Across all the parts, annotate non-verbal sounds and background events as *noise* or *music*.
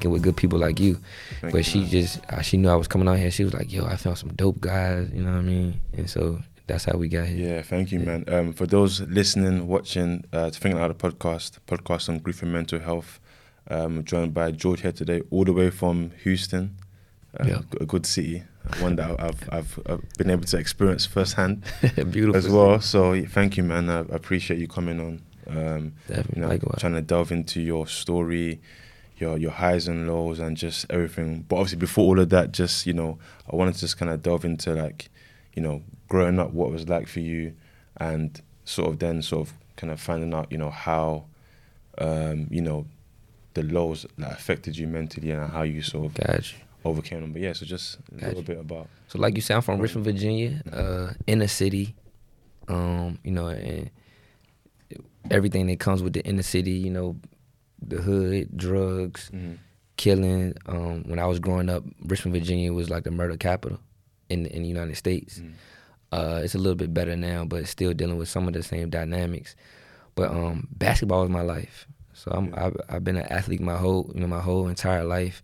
venues, you know, linking with good people like you. Thank but she man. just, uh, she knew I was coming out here. She was like, "Yo, I found some dope guys," you know what I mean? And so that's how we got here. Yeah, thank you, man. Um, for those listening, watching, uh, to Thinking Out the podcast, podcast on grief and mental health, um, joined by George here today, all the way from Houston, uh, Yeah. a good city, one that I've, I've, I've been able to experience firsthand *laughs* Beautiful as well. So thank you, man. I I appreciate you coming on. Um, Definitely, you know, likewise. trying to delve into your story, your your highs and lows, and just everything. But obviously, before all of that, just you know, I wanted to just kind of delve into like, you know, growing up, what it was like for you, and sort of then sort of kind of finding out, you know, how, um, you know, the lows that affected you mentally and how you sort of Gotcha. overcame them. But yeah, so just a little bit about. So like you said, I'm from Richmond, Virginia, uh, inner city. Um, you know, and everything that comes with the inner city, you know, the hood, drugs, Mhm. killing. Um, when I was growing up, Richmond, Virginia was like the murder capital in in the United States. Mhm. Uh, it's a little bit better now, but still dealing with some of the same dynamics. But um, basketball was my life. So I'm, Yeah. I've, I've been an athlete my whole you know my whole entire life.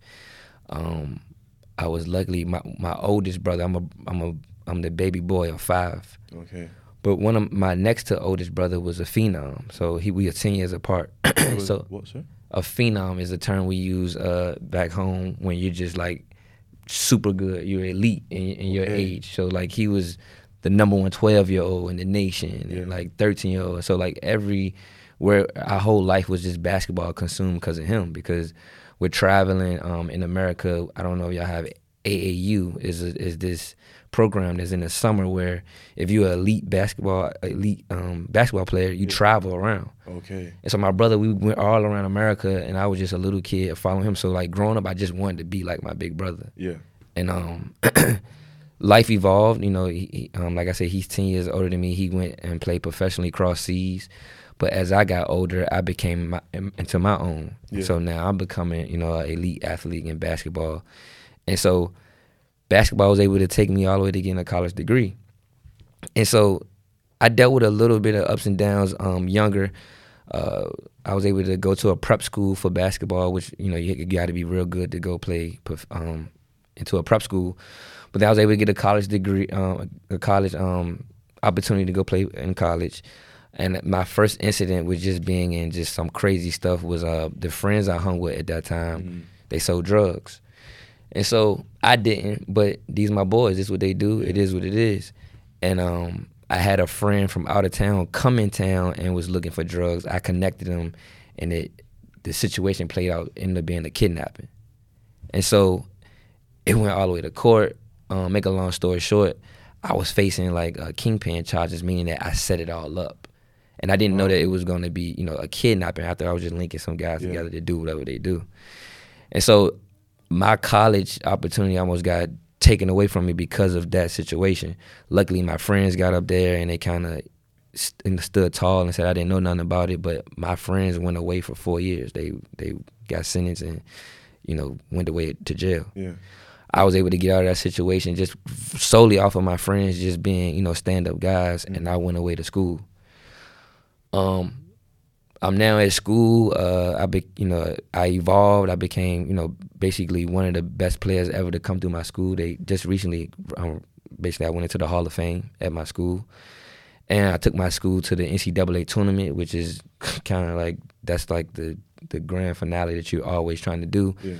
Um, I was luckily my my oldest brother. I'm a I'm a I'm the baby boy of five. Okay. But one of my next to oldest brother was a phenom. So he we are ten years apart. *coughs* *coughs* so what, sir? a phenom is a term we use uh, back home when you're just like super good. You're elite in, in your Okay. age. So like he was the number one 12 year old in the nation Yeah. and like 13 year old. So like every where our whole life was just basketball consumed because of him because we're traveling um, in America. I don't know if y'all have AAU is a, is this program that's in the summer where if you're an elite basketball elite um, basketball player, you travel around. Okay. And so my brother, we went all around America, and I was just a little kid following him. So like growing up, I just wanted to be like my big brother. Yeah. And um, *clears throat* life evolved. You know, he, um, like I said, he's ten years older than me. He went and played professionally across seas. But as I got older, I became my, into my own. Yeah. So now I'm becoming, you know, an elite athlete in basketball. And so basketball was able to take me all the way to getting a college degree. And so I dealt with a little bit of ups and downs um, younger. Uh, I was able to go to a prep school for basketball, which you know you, you got to be real good to go play um, into a prep school. But then I was able to get a college degree, um, a college um, opportunity to go play in college. And my first incident was just being in just some crazy stuff was uh, the friends I hung with at that time. Mm. They sold drugs, and so I didn't. But these my boys. This is what they do. It is what it is. And um, I had a friend from out of town come in town and was looking for drugs. I connected them, and it the situation played out ended up being a kidnapping. And so it went all the way to court. Um, make a long story short, I was facing like uh, kingpin charges, meaning that I set it all up, and I didn't know that it was going to be you know a kidnapping. After I was just linking some guys Yeah. together to do whatever they do, and so my college opportunity almost got taken away from me because of that situation. Luckily, my friends got up there and they kind of st- stood tall and said I didn't know nothing about it. But my friends went away for four years. They they got sentenced and you know went away to jail. Yeah. I was able to get out of that situation just solely off of my friends just being, you know, stand up guys, and I went away to school. Um, I'm now at school. Uh, I be, you know, I evolved. I became, you know, basically one of the best players ever to come through my school. They just recently, um, basically, I went into the Hall of Fame at my school, and I took my school to the NCAA tournament, which is *laughs* kind of like that's like the the grand finale that you're always trying to do. Yeah.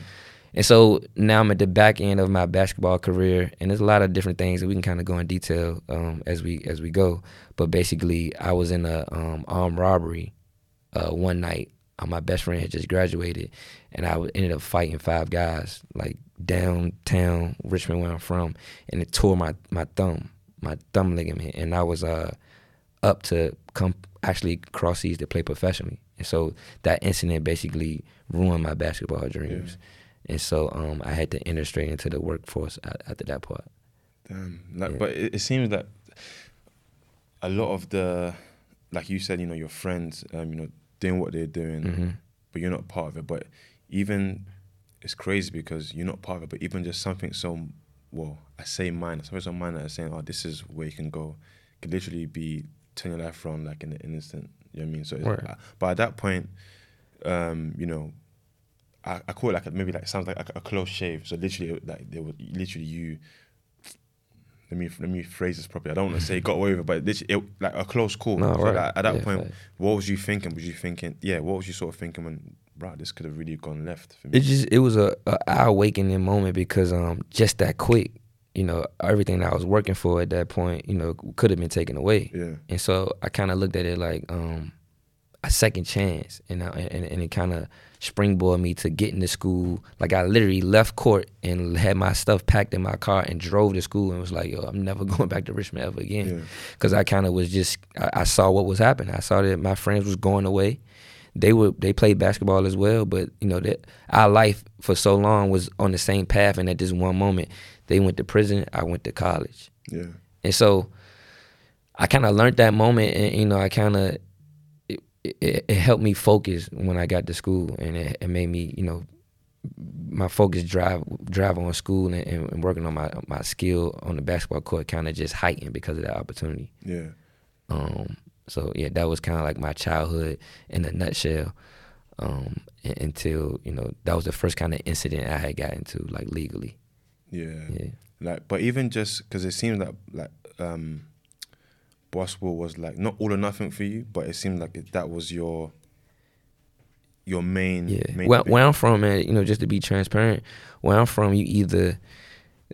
And so now I'm at the back end of my basketball career, and there's a lot of different things that we can kind of go in detail um, as we as we go. But basically, I was in a um, armed robbery uh, one night. Uh, my best friend had just graduated, and I ended up fighting five guys like downtown Richmond, where I'm from, and it tore my my thumb, my thumb ligament, and I was uh, up to come actually cross seas to play professionally. And so that incident basically ruined my basketball dreams. And so um, I had to enter straight into the workforce after that part. Damn. Like, Yeah. but it, it seems that a lot of the, like you said, you know, your friends, um, you know, doing what they're doing, hmm but you're not part of it. But even it's crazy because you're not part of it. But even just something so, well, I say minor, something so minor as saying, oh, this is where you can go, could literally be turn your life around like in an instant. You know what I mean? So, it's, Right. but at that point, um, you know, I, I call it like a, maybe like sounds like a, a close shave. So literally, like they were literally you. Let me let me phrase this properly. I don't want to say got away with it, but literally, it, like a close call. No, so right. like, at that Yeah, point, fact. what was you thinking? Was you thinking, yeah? What was you sort of thinking when, right? This could have really gone left for me. It just it was a, a eye awakening moment because um just that quick, you know, everything that I was working for at that point, you know, could have been taken away. yeah, And so I kind of looked at it like um, a second chance, and I, and, and it kind of springboarded me to getting to school. Like I literally left court and had my stuff packed in my car and drove to school and was like, "Yo, I'm never *laughs* going back to Richmond ever again," because I kind of was just I, I saw what was happening. I saw that my friends was going away. They were they played basketball as well, but you know that our life for so long was on the same path, and at this one moment, they went to prison. I went to college. yeah, And so I kind of learned that moment, and you know, I kind of it, it, helped me focus when I got to school, and it, it made me, you know, my focus drive drive on school and, and, working on my my skill on the basketball court kind of just heightened because of that opportunity. yeah. Um, so yeah, that was kind of like my childhood in a nutshell. Um, un- until you know that was the first kind of incident I had gotten into like legally. Yeah. Yeah. Like, but even just because it seems like like um, basketball was like not all or nothing for you, but it seemed like it, that was your your main. Yeah. main Where, where I'm from, man, you know, just to be transparent, where I'm from, you either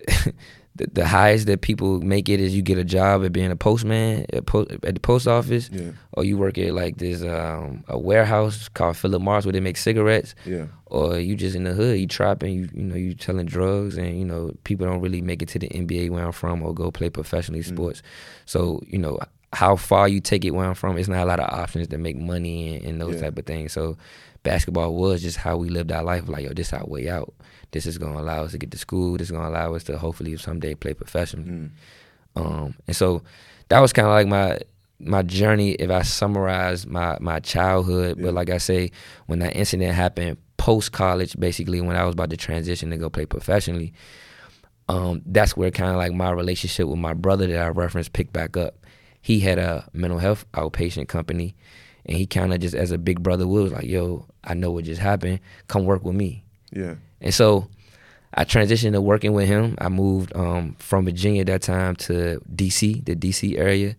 *laughs* the, the highest that people make it is you get a job at being a postman at, at the post office, Yeah. or you work at like this um, a warehouse called Philip Morris where they make cigarettes, Yeah. or you just in the hood, you trapping, you you know, you selling drugs, and you know, people don't really make it to the NBA where I'm from or go play professionally sports. So you know, how far you take it where I'm from, it's not a lot of options to make money and, and those Yeah. type of things. So basketball was just how we lived our life. Like yo, this our way out. This is gonna allow us to get to school. This is gonna allow us to hopefully someday play professionally. Mm. Um, and so that was kind of like my my journey. If I summarize my my childhood, Yeah. but like I say, when that incident happened post college, basically when I was about to transition to go play professionally, um, that's where kind of like my relationship with my brother that I referenced picked back up. He had a mental health outpatient company, and he kind of just as a big brother would was like, "Yo, I know what just happened. Come work with me." Yeah. And so I transitioned to working with him. I moved um, from Virginia at that time to DC, the DC area.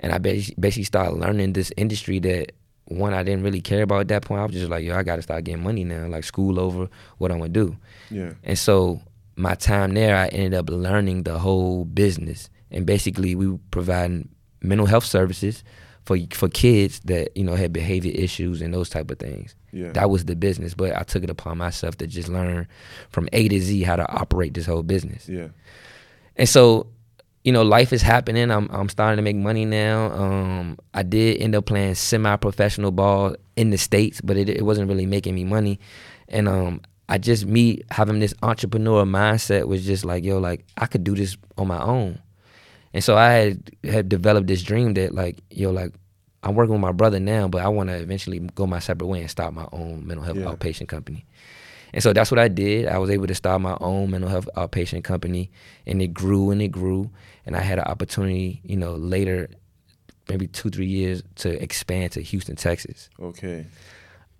And I basically started learning this industry that one I didn't really care about at that point. I was just like, yo, I got to start getting money now. Like school over, what I'm gonna do. Yeah. And so my time there, I ended up learning the whole business. And basically, we were providing mental health services for for kids that you know had behavior issues and those type of things. Yeah. That was the business, but I took it upon myself to just learn from A to Z how to operate this whole business. yeah. And so, you know, life is happening. I'm I'm starting to make money now. Um, I did end up playing semi-professional ball in the states, but it it wasn't really making me money. And um, I just me having this entrepreneur mindset was just like, yo, like I could do this on my own. And so I had had developed this dream that like, yo, like I'm working with my brother now, but I want to eventually go my separate way and start my own mental health Yeah. outpatient company. And so that's what I did. I was able to start my own mental health outpatient company, and it grew and it grew. And I had an opportunity, you know, later, maybe two three years, to expand to Houston, Texas. Okay.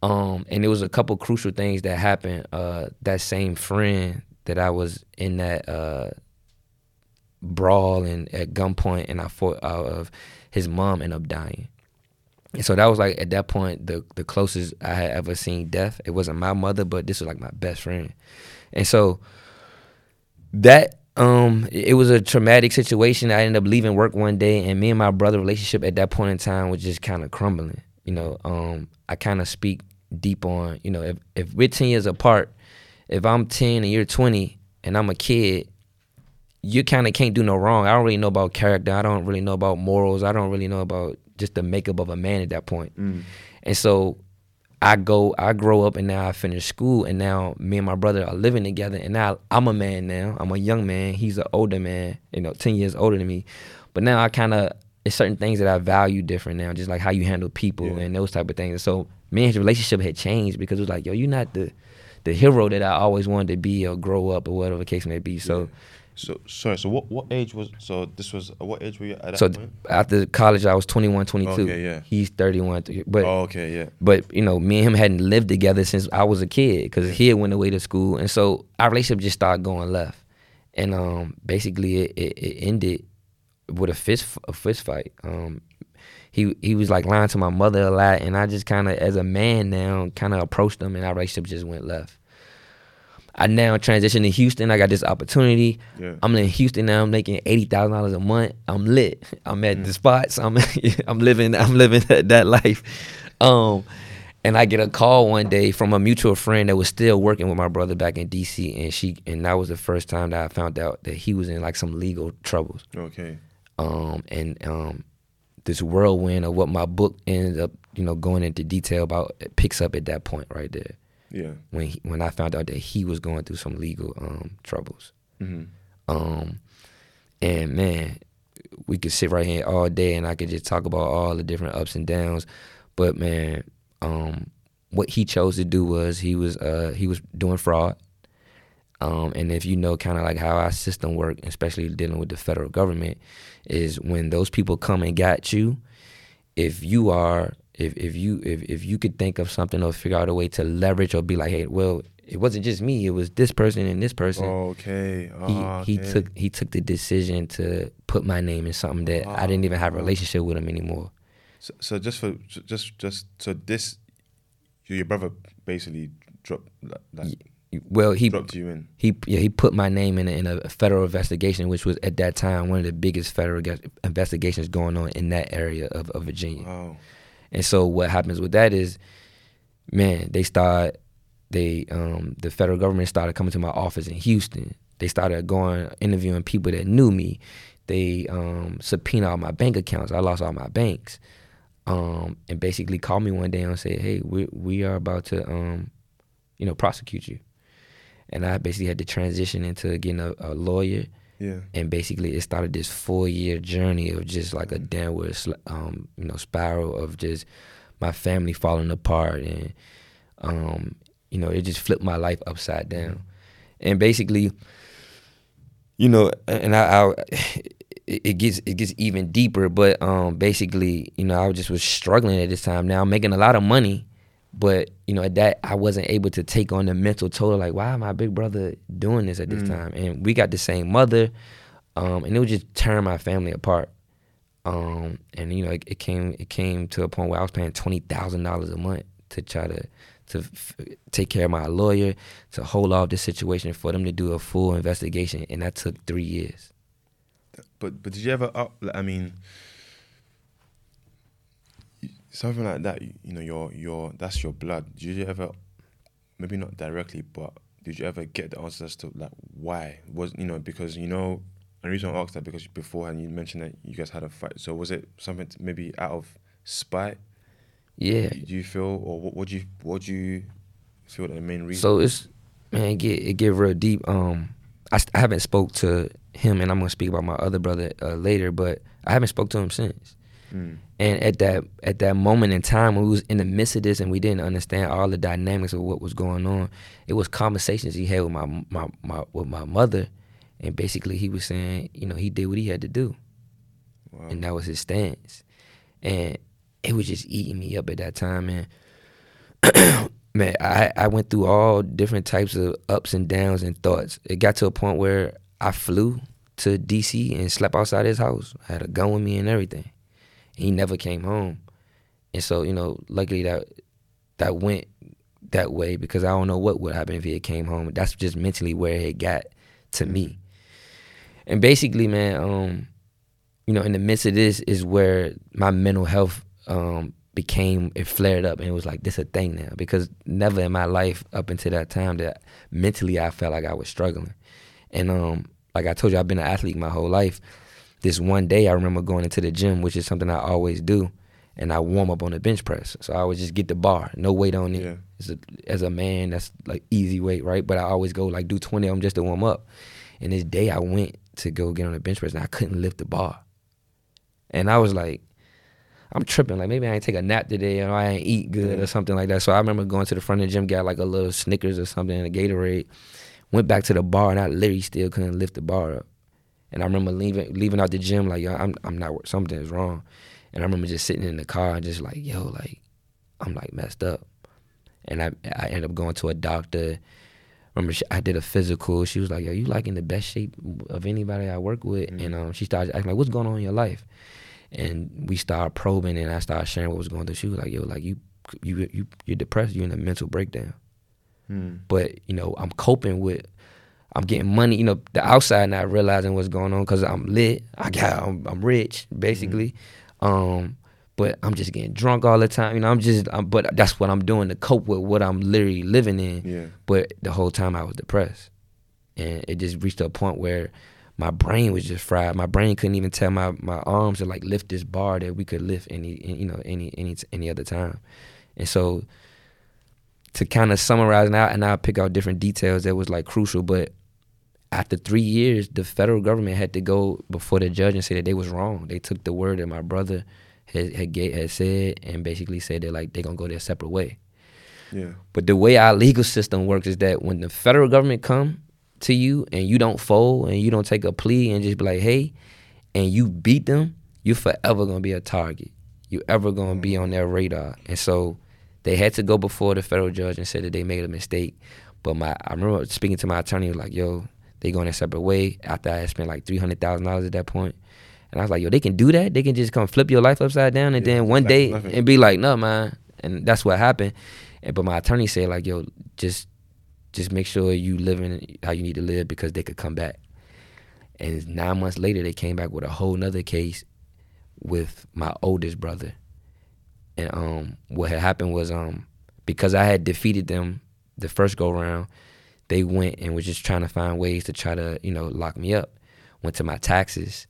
Um, and there was a couple crucial things that happened. Uh, that same friend that I was in that uh, brawl and at gunpoint, and I fought out of his mom ended up dying. And so that was like at that point the the closest I had ever seen death. It wasn't my mother, but this was like my best friend. And so that um it was a traumatic situation. I ended up leaving work one day and me and my brother relationship at that point in time was just kind of crumbling. You know, um I kind of speak deep on, you know, if if we're 10 years apart, if I'm 10 and you're 20 and I'm a kid, you kind of can't do no wrong. I don't really know about character. I don't really know about morals. I don't really know about just the makeup of a man at that point. Mm. And so I go, I grow up, and now I finish school, and now me and my brother are living together, and now I'm a man now. I'm a young man. He's an older man, you know, ten years older than me. But now I kind of it's certain things that I value different now, just like how you handle people Yeah. and those type of things. And so me and his relationship had changed because it was like, yo, you're not the the hero that I always wanted to be or grow up or whatever the case may be. So So sorry. So what what age was? So this was uh, what age were you at So point? after college, I was 21, 22. Okay, yeah. He's 31. But oh, okay, yeah. but you know, me and him hadn't lived together since I was a kid because he had went away to school, and so our relationship just started going left, and um, basically it, it, it ended with a fist a fist fight. Um, he he was like lying to my mother a lot, and I just kind of, as a man now, kind of approached him, and our relationship just went left. I now transitioned to Houston. I got this opportunity. Yeah. I'm in Houston now. I'm making eighty thousand dollars a month. I'm lit. I'm at the spots. I'm *laughs* I'm living I'm living that, *laughs* that life. Um, and I get a call one day from a mutual friend that was still working with my brother back in DC, and she and that was the first time that I found out that he was in like some legal troubles. Okay. Um, and um, this whirlwind of what my book ended up, you know, going into detail about it picks up at that point right there Yeah. when he, when I found out that he was going through some legal um, troubles. hmm Um, and man, we could sit right here all day, and I could just talk about all the different ups and downs. But man, um, what he chose to do was he was uh, he was doing fraud. Um, and if you know kind of like how our system work, especially dealing with the federal government, is when those people come and got you, if you are if if you if, if you could think of something or figure out a way to leverage or be like, hey, well, it wasn't just me, it was this person and this person Okay. he Ah, he okay. took he took the decision to put my name in something that I didn't even have a relationship with him anymore. So, so just for just just so this, your brother basically dropped like, like Well, he dropped you in. he yeah, he put my name in a, in a federal investigation, which was at that time one of the biggest federal investigations going on in that area of, of Virginia. Wow. And so what happens with that is, man, they start they um the federal government started coming to my office in Houston. They started going interviewing people that knew me. They um subpoenaed all my bank accounts. I lost all my banks. Um and basically called me one day and said, "Hey, we we are about to um you know prosecute you." And I basically had to transition into getting a, a lawyer Yeah. and basically it started this four year journey of just like a downward um, you know spiral of just my family falling apart and um, you know it just flipped my life upside down. And basically you know and I, I it it gets it gets even deeper but um basically you know I just was struggling at this time. Now I'm making a lot of money but you know at that I wasn't able to take on the mental toll like why my big brother doing this at this time? And we got the same mother um and it would just tear my family apart. Um and you know it, it came it came to a point where I was paying twenty thousand dollars a month to try to to f- take care of my lawyer to hold off the situation for them to do a full investigation and that took three years. But but did you ever up? I mean, something like that. You, you know, your your that's your blood. Did you ever, maybe not directly, but did you ever get the answers as to like why was you know because you know. The reason I asked that because beforehand you mentioned that you guys had a fight. So was it something maybe out of spite? yeah Do you feel, or what? What do you what do you feel the main reason? So it's man, it get it get real deep. Um, I, st- I haven't spoke to him, and I'm gonna speak about my other brother uh, later, but I haven't spoke to him since. Mm. And at that at that moment in time when we was in the midst of this and we didn't understand all the dynamics of what was going on, it was conversations he had with my my, my with my mother, and basically he was saying, you know, he did what he had to do, Wow. and that was his stance, and it was just eating me up at that time, man. *clears throat* man, I, I went through all different types of ups and downs and thoughts. It got to a point where I flew to DC and slept outside his house. I had a gun with me and everything. He never came home. And so, you know, luckily that that went that way because I don't know what would happen if he had came home. That's just mentally where it got to me. And basically, man, um, you know, in the midst of this is where my mental health um, became it flared up and it was like this a thing now because never in my life up until that time that mentally I felt like I was struggling. And um, like I told you, I've been an athlete my whole life. This one day I remember going into the gym, which is something I always do, and I warm up on the bench press. So I would just get the bar, no weight on it. Yeah. It's a, as a man, that's like easy weight, right? But I always go like do 20 of them just to warm up. And this day I went to go get on the bench press and I couldn't lift the bar. And I was like, I'm tripping. Like maybe I ain't take a nap today or I ain't eat good or something like that. So I remember going to the front of the gym, got like a little Snickers or something and a Gatorade. Went back to the bar and I literally still couldn't lift the bar up. And I remember leaving leaving out the gym like yo, I'm I'm not something is wrong. And I remember just sitting in the car and just like yo, like I'm like messed up. And I I ended up going to a doctor. Remember, she, I did a physical. She was like, "Yo, you like in the best shape of anybody I work with?" Mm. And um, she started asking like, "What's going on in your life?" And we started probing, and I started sharing what was going through. She was like, "Yo, like you, you, you, you're depressed. You're in a mental breakdown." Mm. But you know, I'm coping with. I'm getting money. You know, the outside not realizing what's going on because I'm lit. I got. I'm, I'm rich, basically. Um, but I'm just getting drunk all the time. You know, I'm just. I'm, but that's what I'm doing to cope with what I'm literally living in. Yeah. But the whole time I was depressed, and it just reached a point where my brain was just fried. My brain couldn't even tell my, my arms to like lift this bar that we could lift any you know any any any other time, and so to kind of summarize now and I'll pick out different details that was like crucial, but after three years, the federal government had to go before the judge and say that they was wrong. They took the word that my brother had had, had said and basically said that like they gonna go their separate way. Yeah. But the way our legal system works is that when the federal government come to you and you don't fold and you don't take a plea and just be like, hey, and you beat them, you're forever gonna be a target. You ever gonna be mm-hmm. on their radar. And so they had to go before the federal judge and said that they made a mistake. But my I remember speaking to my attorney was like, yo, they going a separate way after I had spent like three hundred thousand dollars at that point. And I was like, yo, they can do that? They can just come flip your life upside down and Yeah, then one day nothing. and be like, no, man. And that's what happened. And but my attorney said like, yo, just just make sure you living how you need to live because they could come back. And nine months later, they came back with a whole nother case with my oldest brother. And um, what had happened was um, because I had defeated them the first go round, they went and was just trying to find ways to try to you know lock me up. Went to my taxes.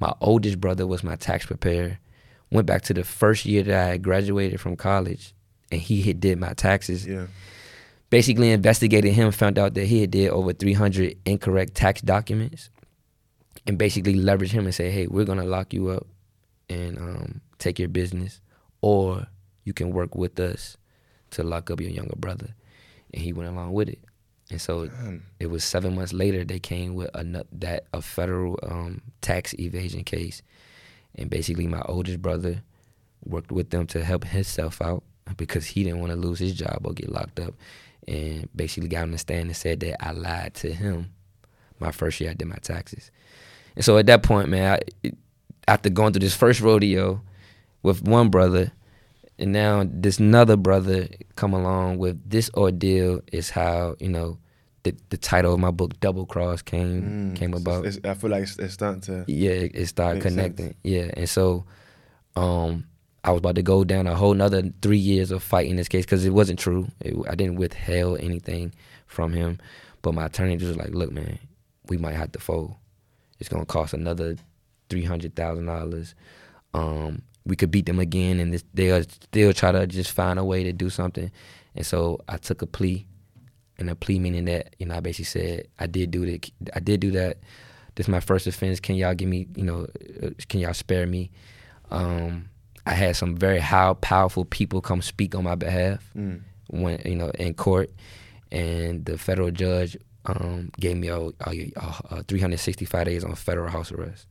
My oldest brother was my tax preparer. Went back to the first year that I had graduated from college, and he had did my taxes Yeah. basically investigated him, found out that he had did over 300 incorrect tax documents, and basically leveraged him and said, "Hey, we're gonna lock you up and um, take your business, or you can work with us to lock up your younger brother." And he went along with it. And so it was seven months later they came with a that a federal um, tax evasion case, and basically my oldest brother worked with them to help himself out because he didn't want to lose his job or get locked up, and basically got on the stand and said that I lied to him my first year I did my taxes, and so at that point, man, I, after going through this first rodeo with one brother, and now this another brother come along with this ordeal is how you know the the title of my book Double Cross came Mm. came about. it's- I feel like it's, it's starting to. yeah, it, it started connecting. sense. Yeah, and so um, I was about to go down a whole nother three years of fighting this case because it wasn't true. It, I didn't withheld anything from him, but my attorney just was like, "Look, man, we might have to fold. It's gonna cost another three hundred thousand dollars. Um, we could beat them again, and this, they'll still try to just find a way to do something." And so I took a plea, and a plea meaning that you know I basically said I did do that. I did do that. This is my first offense. Can y'all give me, you know, uh, can y'all spare me? Um, I had some very high, powerful people come speak on my behalf Mm. when you know in court, and the federal judge um, gave me a, a, a 365 days on federal house arrest.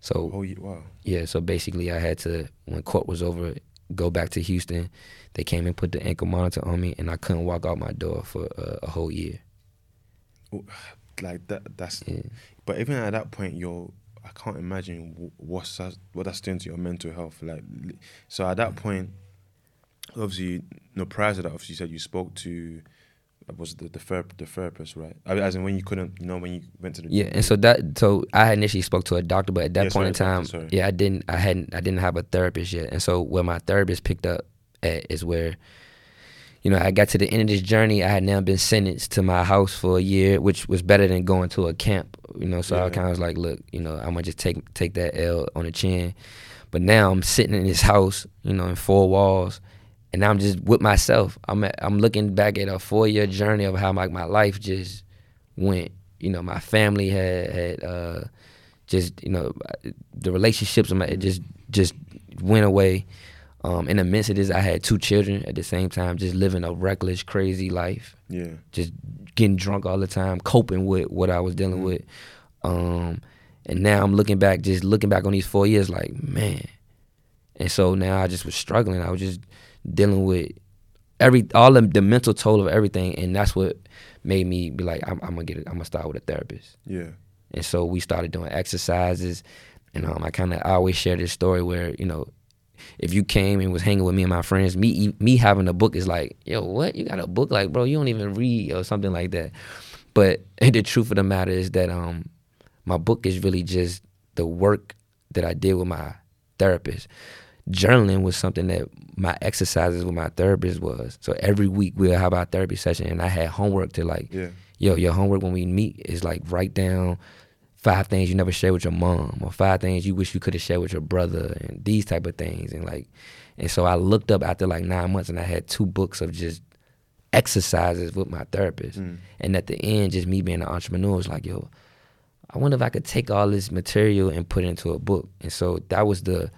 So Oh, wow. yeah, so basically I had to when court was over, go back to Houston. They came and put the ankle monitor on me, and I couldn't walk out my door for a, a whole year. Like that. That's. Yeah. But even at that point, you're. I can't imagine what's that, what that's doing to your mental health. Like, so at that mm. point, obviously, no. Prior to that, obviously, you said you spoke to. Was the the, ther- the therapist right? I mean, as in when you couldn't, you know, when you went to the Yeah, and so that so I had initially spoke to a doctor, but at that Yeah, point in time, sorry. yeah, I didn't, I hadn't, I didn't have a therapist yet, and so where my therapist picked up at is where, you know, I got to the end of this journey. I had now been sentenced to my house for a year, which was better than going to a camp, you know. So I kind of was like, look, you know, I'm gonna just take take that L on the chin, but now I'm sitting in this house, you know, in four walls. And I'm just with myself. I'm at, I'm looking back at a four year journey of how like my life just went. You know, my family had had uh, just you know the relationships my- it just just went away. Um, in the midst of this, I had two children at the same time, just living a reckless, crazy life, Yeah. just getting drunk all the time, coping with what I was dealing Mhm. with. Um, and now I'm looking back, just looking back on these four years, like man. And so now I just was struggling. I was just dealing with every all the, the mental toll of everything, and that's what made me be like, I'm, I'm gonna get it. I'm gonna start with a therapist. Yeah. And so we started doing exercises, and um, I kind of always share this story where you know, if you came and was hanging with me and my friends, me me having a book is like, yo, what you got a book? Like, bro, you don't even read or something like that. But *laughs* the truth of the matter is that um, my book is really just the work that I did with my therapist. Journaling was something that my exercises with my therapist was. So every week we'll have our therapy session, and I had homework to like Yeah. yo, your homework when we meet is like write down five things you never shared with your mom or five things you wish you could have shared with your brother and these type of things and like and so I looked up after like nine months and I had two books of just exercises with my therapist. Mm. And at the end, just me being an entrepreneur was like, yo, I wonder if I could take all this material and put it into a book. And so that was the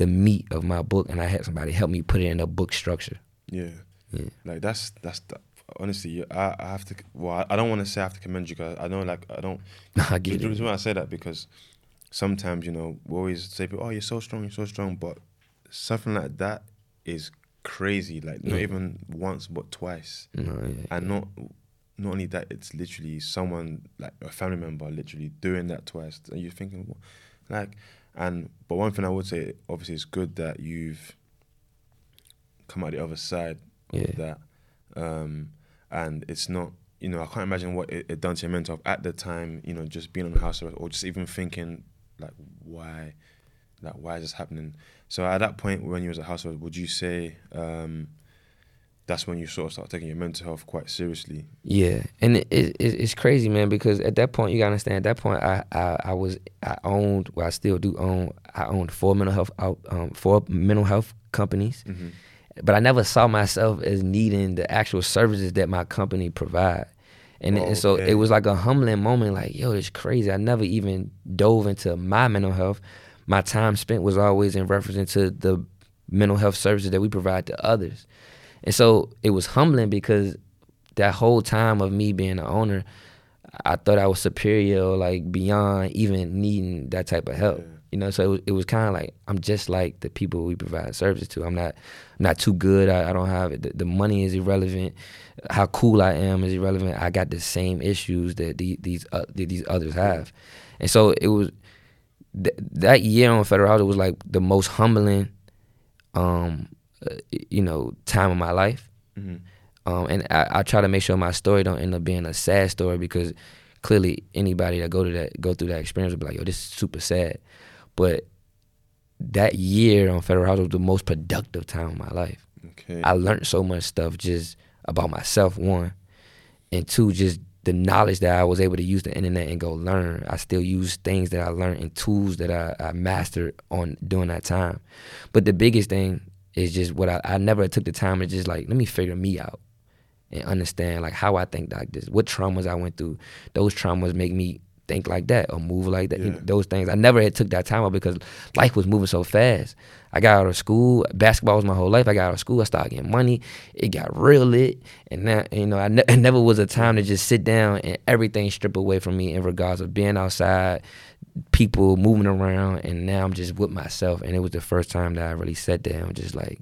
the meat of my book and I had somebody help me put it in a book structure. Yeah. Yeah. Like that's that's the, honestly, I, I have to. Well, I, don't want to say I have to commend you because I know, like, I don't. *laughs* I The get reason it. why I say that because sometimes you know we always say, "Oh, you're so strong, you're so strong," but something like that is crazy. Like not Yeah. even once, but twice, No, yeah, and not not only that, it's literally someone like a family member literally doing that twice, and you're thinking, like, and but one thing I would say, obviously, it's good that you've come out the other side yeah. of that, um, and it's not. You know, I can't imagine what it, it done to your mental health at the time. You know, just being on the house arrest or just even thinking like, why, like, why is this happening? So at that point, when you was at house arrest, would you say um, that's when you sort of start taking your mental health quite seriously? Yeah, and it, it, it- it's crazy, man. Because at that point, you gotta understand. At that point, I, I, I was I owned, well, I still do own. I owned four mental health out, um, four mental health companies, Mm-hmm. but I never saw myself as needing the actual services that my company provide. And, and so Okay. it was like a humbling moment. Like, yo, it's crazy. I never even dove into my mental health. My time spent was always in reference to the mental health services that we provide to others. And so it was humbling because that whole time of me being an owner, I thought I was superior like beyond even needing that type of help. Yeah. You know, so it was, it was kind of like I'm just like the people we provide services to. I'm not I'm not too good. I, I don't have the, the money is irrelevant. How cool I am is irrelevant. I got the same issues that the, these uh, that these others have, and so it was th- that year on Federal House was like the most humbling, um, uh, you know, time of my life. Mm-hmm. Um, and I, I try to make sure my story don't end up being a sad story because clearly anybody that go to that go through that experience will be like, yo, this is super sad. But that year on Federal House was the most productive time of my life. Okay. I learned so much stuff just about myself, one, and two, just the knowledge that I was able to use the internet and go learn. I still use things that I learned and tools that I, I mastered on during that time. But the biggest thing is just what I, I never took the time to just like let me figure me out and understand like how I think like this, what traumas I went through. Those traumas make me think like that or move like that. You know, Yeah. those things I never had took that time out because life was moving so fast. I got out of school. Basketball was my whole life. I got out of school. I started getting money. It got real lit, and now you know I ne- it never was a time to just sit down and everything strip away from me in regards of being outside, people moving around, and now I'm just with myself. And it was the first time that I really sat down, just like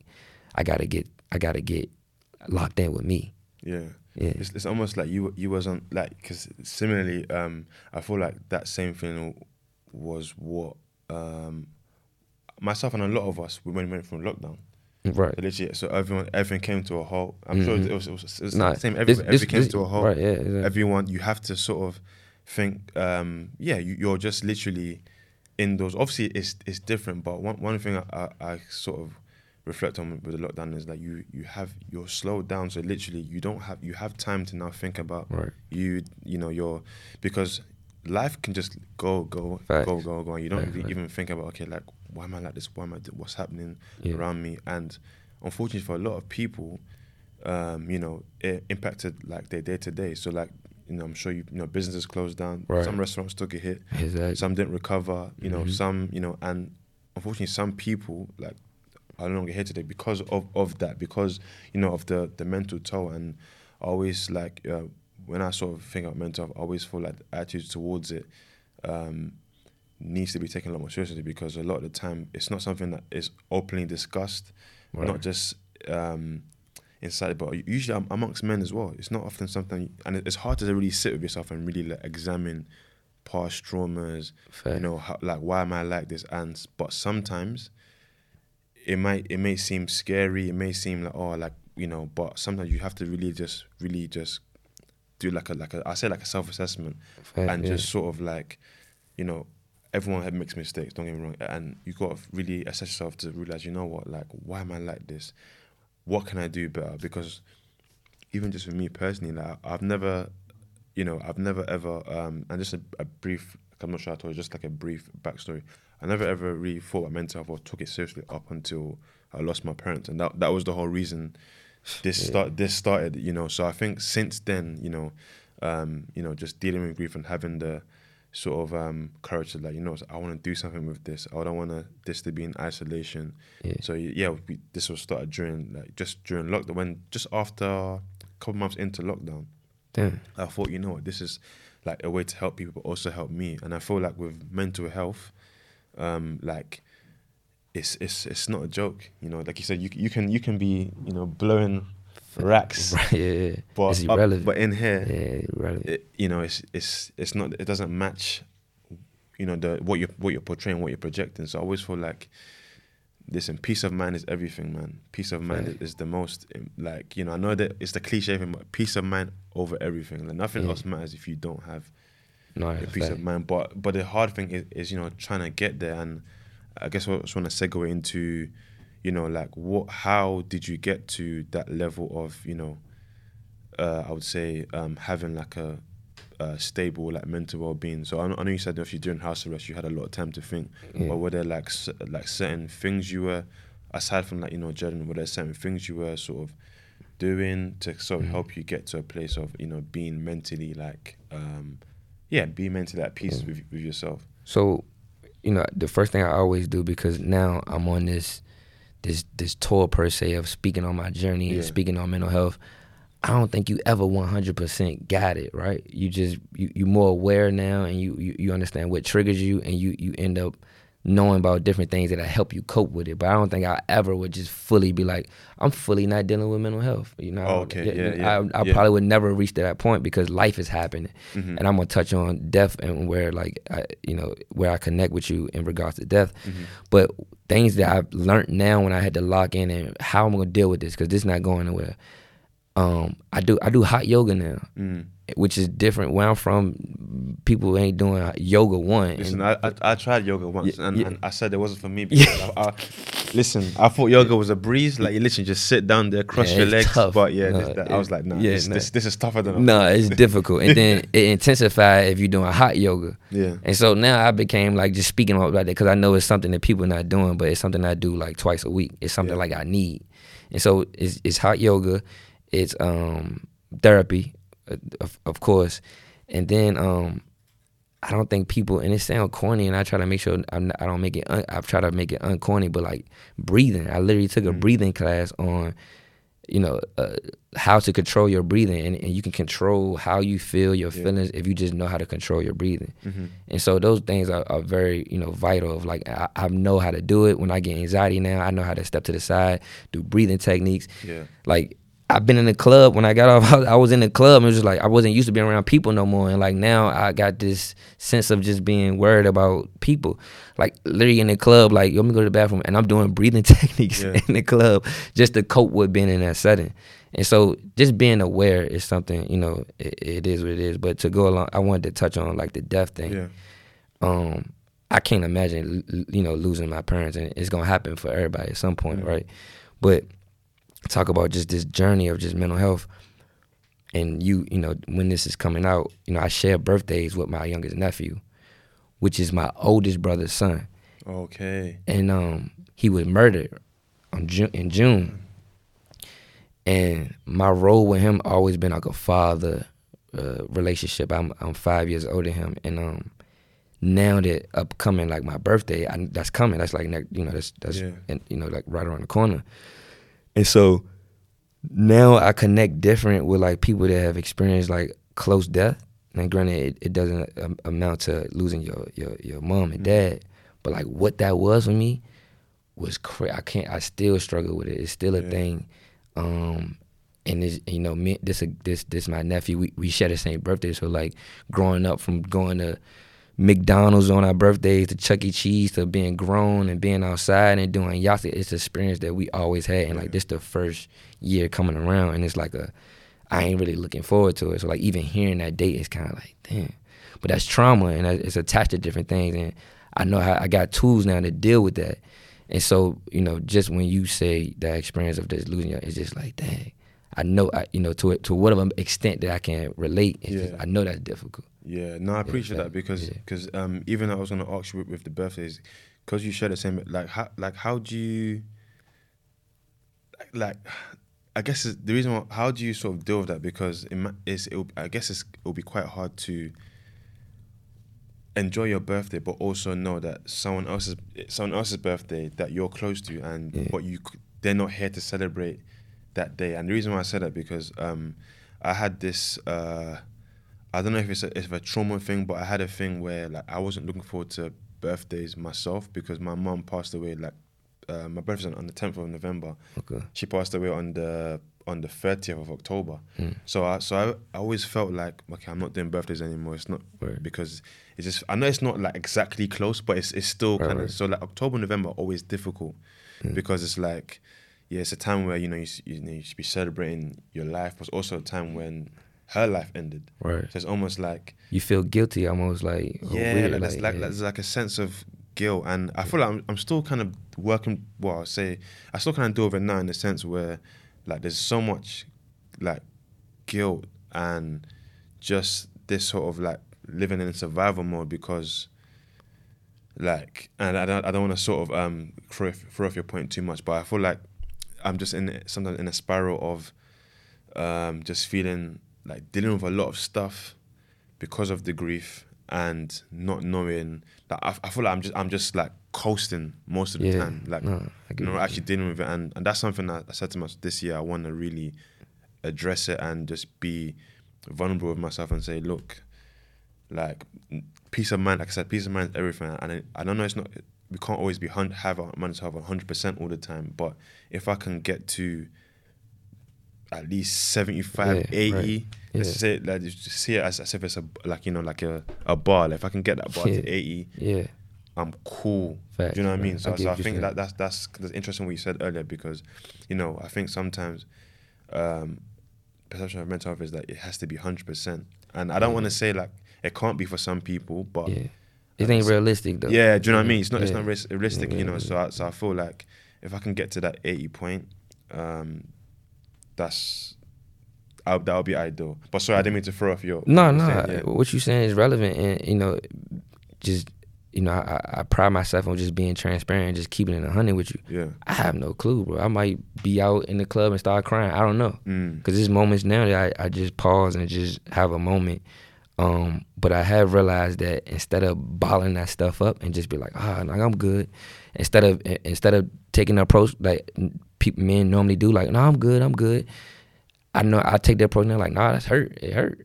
I gotta get, I gotta get locked in with me. Yeah. Yeah. It's, it's almost like you you wasn't like because similarly, um, I feel like that same thing was what um, myself and a lot of us we when we went from lockdown. Right. So literally, so everyone everything came to a halt. I'm sure Mhm. it was, it was, it was Nah, the same. this- Everything, this- came this- to a halt. Right. Yeah. exactly. Everyone, you have to sort of think. Um, yeah, you, you're just literally indoors. Obviously, it's it's different. But one one thing I, I, I sort of reflect on with the lockdown is that you you have you're slowed down. So literally, you don't have you have time to now think about Right. you you know your because life can just go go Facts. go go go and you don't Facts, even, even think about okay like why am I like this why am I what's happening Yeah. around me and unfortunately for a lot of people um you know it impacted like their day to day so like you know I'm sure you you know businesses closed down Right. some restaurants took a hit Exactly. some didn't recover you know Mhm. some you know and unfortunately some people like are no longer here today because of, of that because you know of the the mental toll and I always like uh, when I sort of think about mental health, I always feel like the attitude towards it um, needs to be taken a lot more seriously because a lot of the time it's not something that is openly discussed, Right. not just um, inside, but usually am- amongst men as well. It's not often something, and it's hard to really sit with yourself and really like examine past traumas. You know, how, like why am I like this? And but sometimes it might it may seem scary. It may seem like oh like you know, but sometimes you have to really just really just do like a like a I say like a self assessment and yeah. just sort of like you know everyone had makes mistakes don't get me wrong and you got to really assess yourself to realize you know what like why am i like this what can i do better? Because even just for me personally like i've never you know i've never ever um and just a, a brief i'm not sure i told you just like a brief backstory. I never ever really thought about mental health or took it seriously up until i lost my parents and that, that was the whole reason this Yeah. start this started you know. So i think since then you know um you know just dealing with grief and having the sort of um courage to like you know i want to do something with this i don't want to this to be in isolation Yeah. so yeah we, this was started during like just during lockdown when just after a couple months into lockdown Damn. I thought, you know what, this is like a way to help people, but also help me. And I feel like with mental health, um, like it's it's it's not a joke. You know, like you said, you you can you can be you know blowing racks, *laughs* Right, yeah, yeah. but it's up- but in here, yeah, irrelevant. it, you know, it's it's it's not it doesn't match, you know, the what you're what you're portraying, what you're projecting. So I always feel like. Listen, peace of mind is everything, man. Peace of mind Fact. is the most, like you know. I know that it's the cliche thing, but peace of mind over everything. Like nothing Yeah. else matters if you don't have no, a peace of mind. But but the hard thing is, is you know trying to get there, and I guess I just want to segue into, you know, like what how did you get to that level of you know, uh, I would say um, having like a, a stable like mental well being. So I know, I know you said if you're doing house arrest, you had a lot of time to think. Yeah. But were there like like certain things you were aside from like you know journaling, were there certain things you were sort of doing to sort of Mhm. help you get to a place of you know being mentally like um yeah be mentally at peace Yeah. with with yourself So, you know, the first thing I always do because now I'm on this this this tour per se of speaking on my journey Yeah. and speaking on mental health. I don't think you ever 100% got it right. You just you you more aware now, and you, you you understand what triggers you, and you you end up knowing about different things that help you cope with it. But I don't think I ever would just fully be like, I'm fully not dealing with mental health. You know, okay. Yeah, yeah, I, I yeah. probably would never reach to that point because life is happening Mhm. and I'm gonna touch on death and where like I, you know where I connect with you in regards to death. Mhm. But things that I've learned now when I had to lock in and how I'm gonna deal with this because this is not going nowhere. Um, I do I do hot yoga now, Mm. Which is different. Where I'm from, people ain't doing yoga one. listen I, I I tried yoga once Yeah, and, yeah. and I said it wasn't for me *laughs* because I, I, listen I thought yoga was a breeze like you literally just sit down there cross Yeah, your legs tough. but yeah No, this, that, I was like nah yeah, this, no. this this is tougher than I no, thought. it's difficult, and then *laughs* it intensifies if you're doing hot yoga. yeah And so now I became like just speaking about that because I know it's something that people are not doing, but it's something I do like twice a week. It's something like I need. And so it's, it's hot yoga, it's um, therapy, of, of course, and then um, I don't think people and it sounds corny, and I try to make sure I'm, I don't make it. Un, I try to make it uncorny, but like breathing. I literally took a Mm. breathing class on, you know, uh, how to control your breathing, and, and you can control how you feel your Yeah. feelings if you just know how to control your breathing. hmm And so those things are, are very, you know, vital. Of like I, I know how to do it. When I get anxiety now, I know how to step to the side, do breathing techniques. yeah Like I've been in the club when I got *laughs* off. I was in the club and it was just like I wasn't used to being around people no more. And like now I got this sense of just being worried about people. Like literally in the club, like let me go to the bathroom and I'm doing breathing *laughs* techniques Yeah. in the club just to cope with being in that setting. And so just being aware is something, you know, it, it is what it is. But to go along, I wanted to touch on like the death thing yeah um I can't imagine you know losing my parents and it's gonna happen for everybody at some point, right? But talk about just this journey of just mental health and you you know when this is coming out, you know I share birthdays with my youngest nephew, which is my oldest brother's son, okay and um he was murdered on June in June, and my role with him always been like a father uh, relationship. I'm I'm five years older than him, and um now that upcoming like my birthday, I, that's coming. That's like next, you know that's that's Yeah. and, you know like right around the corner, and so now I connect different with like people that have experienced like close death. And granted, it, it doesn't um, amount to losing your your your mom and dad, but like what that was for me was crazy. I can't. I still struggle with it. It's still a Yeah. thing. Um, and this, you know, me, this, this, this, my nephew. We we share the same birthday, so like growing up from going to McDonald's on our birthdays to Chuck E. Cheese to being grown and being outside and doing yachts. It's an experience that we always had, and like this the first year coming around, and it's like a, I ain't really looking forward to it. So like even hearing that date is kind of like damn, but that's trauma and it's attached to different things, and I know how I got tools now to deal with that. And so you know, just when you say that experience of just losing, your, it's just like dang. I know, I, you know, to it, to whatever extent that I can relate, it's just, I know that's difficult. Yeah, no, I appreciate fact, that because yeah. because um, even I was gonna ask you with, with the birthdays, because you share the same. Like how like how do you like, like I guess the reason why, how do you sort of deal with that because it, it'll, I guess it's, it'll be quite hard to enjoy your birthday, but also know that someone else's someone else's birthday that you're close to and Yeah. but you they're not here to celebrate that day. And the reason why I said that because um, I had this. Uh, I don't know if it's a, if a trauma thing, but I had a thing where like I wasn't looking forward to birthdays myself because my mom passed away like uh, my birthday's on, on the 10th of November. Okay. She passed away on the on the 30th of October. Mm. So I so I, I always felt like okay, I'm not doing birthdays anymore. It's not Right. because it's just I know it's not like exactly close, but it's it's still kind of right. so like October November always difficult Mm. because it's like yeah, it's a time where you know you, you, know, you should be celebrating your life, but it's also a time when her life ended. Right. So it's almost like You feel guilty, almost like oh, yeah, weird, like, there's like yeah. there's like a sense of guilt, and I feel like I'm, I'm still kind of working. Well, I'll say I still kind of deal with it now in the sense where like there's so much like guilt and just this sort of like living in survival mode because like and I don't I don't want to sort of um throw off, throw off your point too much, but I feel like I'm just in sometimes in a spiral of um just feeling like dealing with a lot of stuff because of the grief and not knowing that I, I feel like I'm just I'm just like coasting most of the Yeah, time. Like no, you know actually dealing with it. And, and that's something that I said to myself this year I want to really address it and just be vulnerable with myself and say look like peace of mind like I said peace of mind is everything. And I, I don't know it's not we can't always be hun- have our manage to have hundred percent all the time but if I can get to at least 75 Yeah, 80 right. let's Yeah. say like just see it as, as if it's a like you know like a, a bar like if I can get that bar Yeah. to 80 yeah, I'm cool. Facts, Do you know what I mean? So, I so I think that that's that's that's interesting what you said earlier because, you know, I think sometimes um, perception of mental health is that it has to be hundred percent, and I don't want to say like it can't be for some people, but yeah. It ain't realistic though. yeah, do you know what I mean? It's not it's not realistic, Yeah, you know. yeah, So I, so I feel like if I can get to that eighty point, um, that's I, that would be ideal. But sorry, I didn't mean to throw off your No, no. you're saying, yeah. What you saying is relevant, and you know, just you know, I, I pride myself on just being transparent, and just keeping it a hundred with you. yeah. I have no clue, bro. I might be out in the club and start crying. I don't know, Mm. cause there's moments now that I, I just pause and just have a moment. Um, but I have realized that instead of bottling that stuff up and just be like, ah, like I'm good, instead of instead of taking the approach like people men normally do, like, no, I'm good, I'm good. I know I take the approach now, like, nah, that's hurt. It hurt.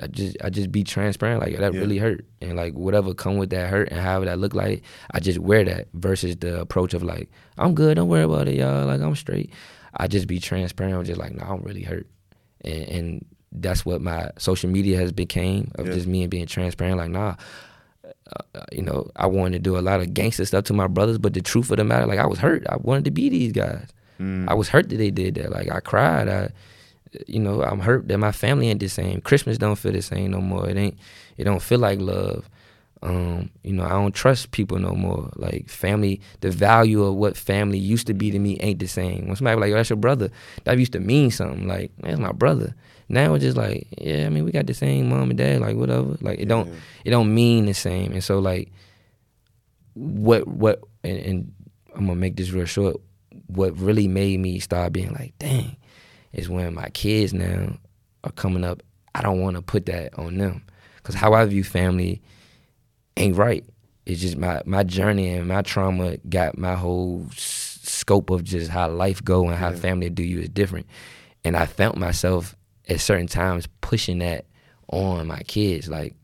I just I just be transparent, like that Yeah. really hurt, and like whatever come with that hurt and however that look like, I just wear that versus the approach of like I'm good, don't worry about it, y'all, like I'm straight. I just be transparent, I'm just like, nah, I'm really hurt, and, and that's what my social media has became of Yeah. just me and being transparent, like nah. Uh, you know, I wanted to do a lot of gangster stuff to my brothers, but the truth of the matter, like I was hurt. I wanted to be these guys. Mm. I was hurt that they did that. Like I cried. I, you know, I'm hurt that my family ain't the same. Christmas don't feel the same no more. It ain't. It don't feel like love. Um, you know, I don't trust people no more. Like family, the value of what family used to be to me ain't the same. When somebody like, "Yo, that's your brother," that used to mean something. Like, that's my brother. Now it's just like, yeah, I mean, we got the same mom and dad. Like, whatever. Like, it don't. Yeah. It don't mean the same. And so, like, what what and, and I'm gonna make this real short. What really made me start being like, dang, is when my kids now are coming up. I don't want to put that on them because how I view family ain't right. It's just my my journey and my trauma got my whole s- scope of just how life go and how Yeah. family do you is different. And I felt myself at certain times pushing that on my kids. Like,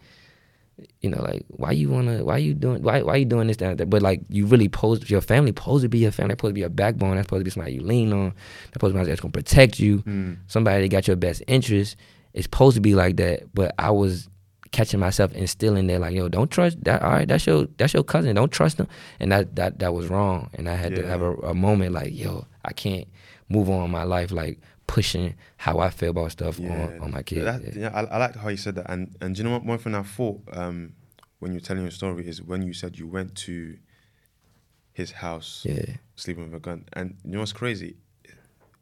you know, like why you wanna, why you doing, why why you doing this that, that? But like you really pose your family supposed to be your family. That's supposed to be your backbone. That's supposed to be somebody you lean on. That's supposed to be somebody that's gonna protect you. Mm. Somebody that got your best interest. It's supposed to be like that. But I was catching myself instilling there like, yo, don't trust that. All right, that's your that's your cousin. Don't trust him. And that that that was wrong. And I had to have a, a moment like, yo, I can't move on in my life like pushing how I feel about stuff on, on my kids. That, Yeah. yeah, I, I like how you said that. And and do you know what? One thing I thought um, when you're telling your story is when you said you went to his house yeah. sleeping with a gun. And you know what's crazy?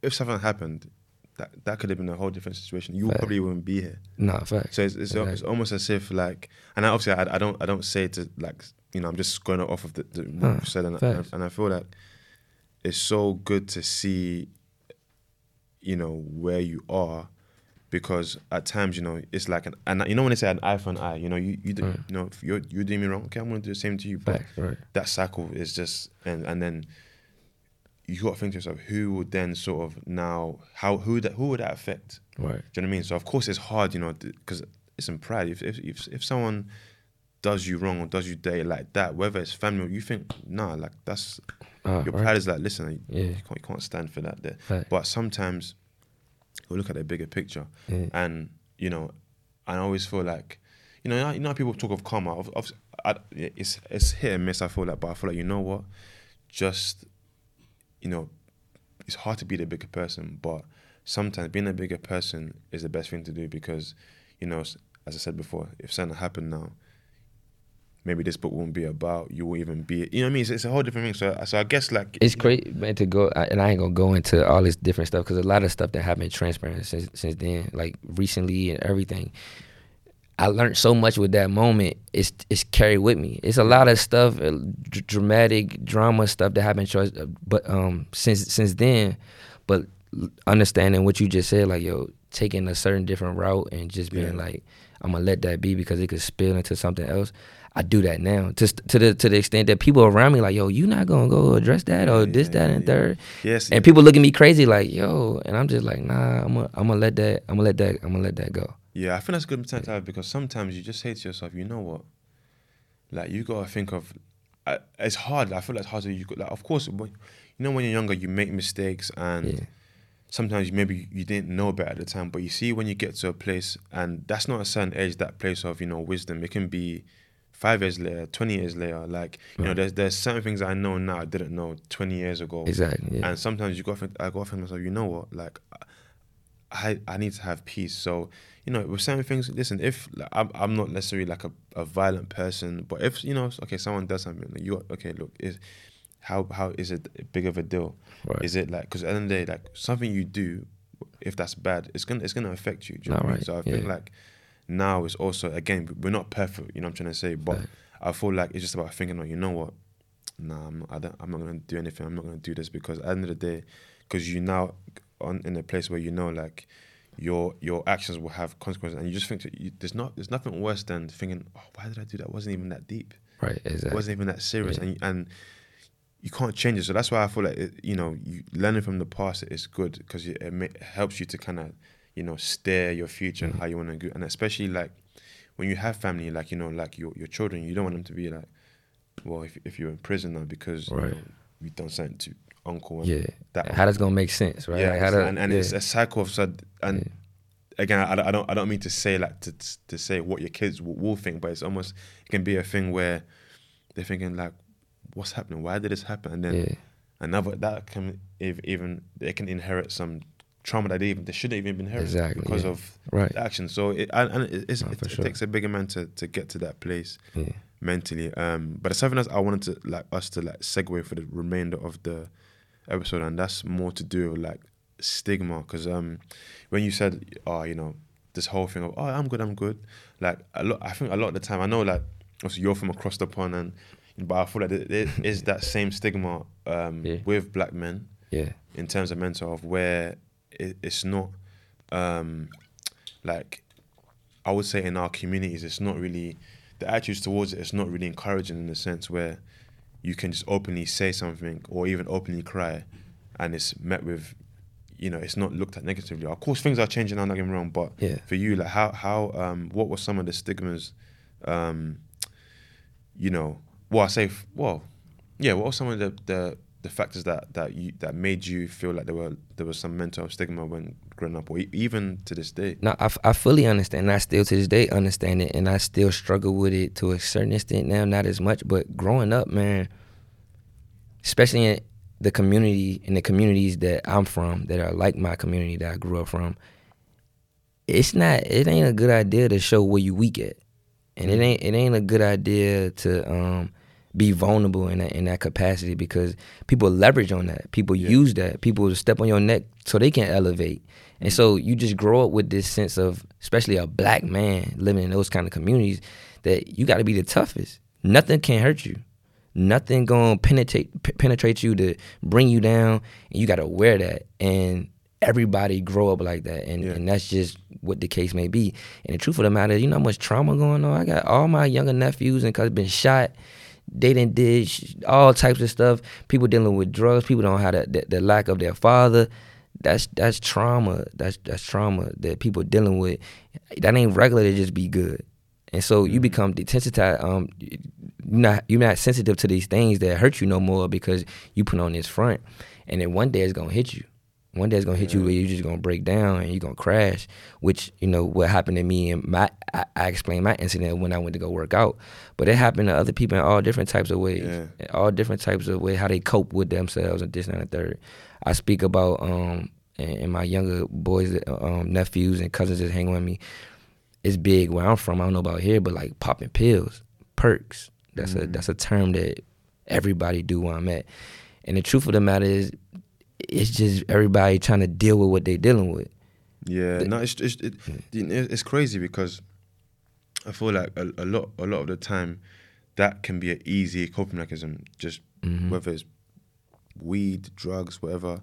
If something happened, that that could have been a whole different situation. You Fact. probably wouldn't be here. Nah, facts. So it's it's, Exactly. it's almost as if like, and I, obviously I, I don't I don't say it to like you know I'm just going off of the, the what Huh, you said and, facts. and I feel like it's so good to see, you know where you are, because at times you know it's like an and you know when they say an eye for an eye, you know you you, do, Mm. you know if you're you're doing me wrong, okay I'm gonna do the same to you, but right. that cycle is just and and then you got to think to yourself who would then sort of now how who that who would that affect Right. do you know what I mean? So of course it's hard, you know, because it's in pride. If, if if if someone does you wrong or does you dirty like that, whether it's family, or you think nah, like that's Ah, your right. pride is like listen, Yeah. you can't you can't stand for that there. Right. But sometimes we look at the bigger picture, Yeah. and you know, I always feel like, you know, you know, how people talk of karma. Of, of, I, it's it's hit and miss. I feel like, but I feel like you know what, just you know, it's hard to be the bigger person, but sometimes being a bigger person is the best thing to do because, you know, as I said before, if something happened now, maybe this book won't be about. You won't even be. You know what I mean? It's, it's a whole different thing. So, so I guess like It's crazy, man, to go, I- and I ain't gonna go into all this different stuff because a lot of stuff that happened transparent since since then, like recently and everything. I learned so much with that moment. It's it's carried with me. It's a lot of stuff, uh, dr- dramatic drama stuff that happened, choice, uh, but um since since then, but understanding what you just said, like yo, taking a certain different route and just being Yeah. like, I'm gonna let that be because it could spill into something else. I do that now, just to the to the extent that people around me like, yo, you not gonna go address that or Yeah, this, that, and yeah. third. yes, And people look at me crazy like, yo, and I'm just like, nah, I'm gonna I'm gonna let that I'm gonna let that I'm gonna let that go. Yeah, I think that's a good mentality to have because sometimes you just say to yourself, you know what, like you gotta think of. I, it's hard. I feel like it's hard to you. Like, of course, when, you know when you're younger, you make mistakes, and sometimes maybe you didn't know better at the time. But you see, when you get to a place, and that's not a certain age, that place of you know wisdom. It can be five years later, twenty years later. Like you know, there's there's certain things I know now I didn't know twenty years ago. Exactly. Yeah. And sometimes you got to think, I got to think myself, you know what, like, I I need to have peace. So you know, with certain things, listen, if like, I'm I'm not necessarily like a, a violent person, but if you know, okay, someone does something, like, you okay, look, is how how is it big of a deal? Right. Is it like because at the end of the day, like something you do, if that's bad, it's gonna it's gonna affect you. Do you what I mean? right, So I think yeah. like now it's also again we're not perfect. You know what I'm trying to say, but Right. I feel like it's just about thinking like you know what, nah, I'm not, I don't, I'm not gonna do anything. I'm not gonna do this because at the end of the day, because you now on in a place where you know like your your actions will have consequences, and you just think that you, there's not there's nothing worse than thinking, oh, why did I do that? It wasn't even that deep. right. It Exactly. wasn't even that serious, Yeah. and and you can't change it. So that's why I feel like it, you know you, learning from the past is good because it, it helps you to kind of you know steer your future and Mhm. how you want to go, and especially like when you have family, like you know, like your your children, you don't want them to be like, well, if if you're in prison now because Right. you know, you've done something to uncle and Yeah. that How that's gonna make sense, right? yeah, Like, and, and yeah. it's a cycle of so and again, I, I don't I don't mean to say like to to say what your kids will, will think, but it's almost it can be a thing where they're thinking like, what's happening? Why did this happen? And then yeah. another that can ev- even they can inherit some trauma that they even they shouldn't even inherit Exactly, because yeah. of Right. the action. So it and, and it, it, for it takes a bigger man to to get to that place Yeah. mentally. Um, but it's something else I wanted to like us to like segue for the remainder of the episode, and that's more to do with like stigma. Because um, when you said, oh, you know, this whole thing of oh, I'm good, I'm good. Like a lot, I think a lot of the time, I know like obviously you're from across the pond, and but I feel like there- there is *laughs* that same stigma um Yeah. with black men Yeah. in terms of mental health where it, it's not um like I would say in our communities it's not really the attitudes towards it it's not really encouraging in the sense where you can just openly say something or even openly cry and it's met with you know it's not looked at negatively. Of course, things are changing. I'm not getting me wrong, but Yeah. for you, like how how um what were some of the stigmas, um, you know, well I say well, yeah, what were some of the the the factors that that you that made you feel like there were there was some mental stigma when growing up, or even to this day? No, I, f- I fully understand. I still to this day understand it, and I still struggle with it to a certain extent now, not as much. But growing up, man, especially in the community, in the communities that I'm from, that are like my community that I grew up from, it's not. It ain't a good idea to show where you weak at, and it ain't. It ain't a good idea to um, be vulnerable in that in that capacity because people leverage on that. People Yeah. use that. People step on your neck so they can elevate. And mm-hmm. so you just grow up with this sense of, especially a black man living in those kind of communities, that you got to be the toughest. Nothing can hurt you. Nothing gonna penetrate p- penetrate you to bring you down, and you got to wear that. And everybody grow up like that, and, Yeah. and that's just what the case may be. And the truth of the matter, is, you know how much trauma going on. I got all my younger nephews and cuz been shot. They done did sh- all types of stuff. People dealing with drugs. People don't have the, the, the lack of their father. That's that's trauma. That's that's trauma that people dealing with. That ain't regular to just be good. And so you become desensitized. Um, you're not you're not sensitive to these things that hurt you no more because you put on this front, and then one day it's gonna hit you. One day it's gonna hit you where you're just gonna break down and you're gonna crash. Which you know what happened to me and my I, I explained my incident when I went to go work out, but it happened to other people in all different types of ways, Yeah. all different types of ways how they cope with themselves and this and that and the third. I speak about um and, and my younger boys, um, nephews and cousins that hang with me. It's big where I'm from. I don't know about here, but like popping pills, perks. That's a that's a term that everybody do where I'm at. And the truth of the matter is, it's just everybody trying to deal with what they're dealing with. Yeah, The- no, it's it's it, it- it's crazy because I feel like a, a lot a lot of the time that can be an easy coping mechanism. Just Mhm. whether it's weed, drugs, whatever.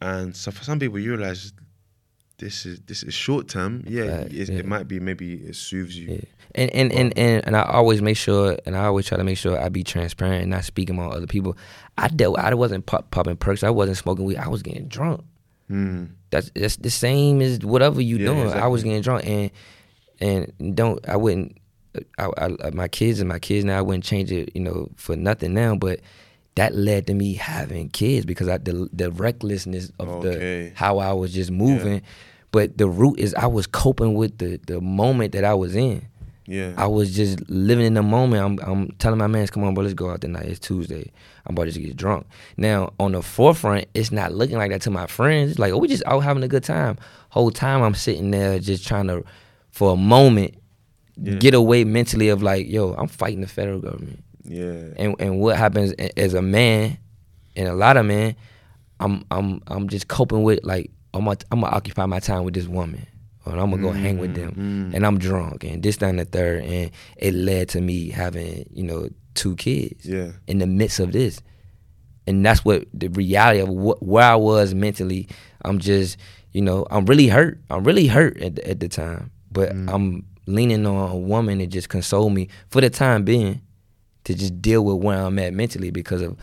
And so for some people, you realize this is this is short term. Yeah, yeah. it might be maybe it soothes you. Yeah. And and, and and and I always make sure, and I always try to make sure I be transparent and not speaking on other people. I dealt, I wasn't pop, popping perks. I wasn't smoking weed. I was getting drunk. Mm. That's that's the same as whatever you Yeah, doing. I was getting drunk and and don't I wouldn't. I, I, my kids and my kids now. I wouldn't change it, you know, for nothing now. But that led to me having kids because I the, the recklessness of Okay. the how I was just moving. But the root is I was coping with the the moment that I was in. Yeah, I was just living in the moment. I'm, I'm telling my man, come on, bro, let's go out tonight. It's Tuesday. I'm about to get drunk. Now, on the forefront, it's not looking like that to my friends. It's like, oh, we just out having a good time. Whole time I'm sitting there just trying to, for a moment, Yeah. get away mentally of like, yo, I'm fighting the federal government. yeah, And and what happens as a man, and a lot of men, I'm I'm I'm just coping with like I'm gonna, I'm gonna occupy my time with this woman, or I'm gonna go hang with them, Mm. and I'm drunk, and this, that, and the third, and it led to me having you know two kids yeah, in the midst of this, and that's what the reality of what, where I was mentally. I'm just you know I'm really hurt. I'm really hurt at the, at the time, but I'm leaning on a woman to just console me for the time being to just deal with where I'm at mentally because of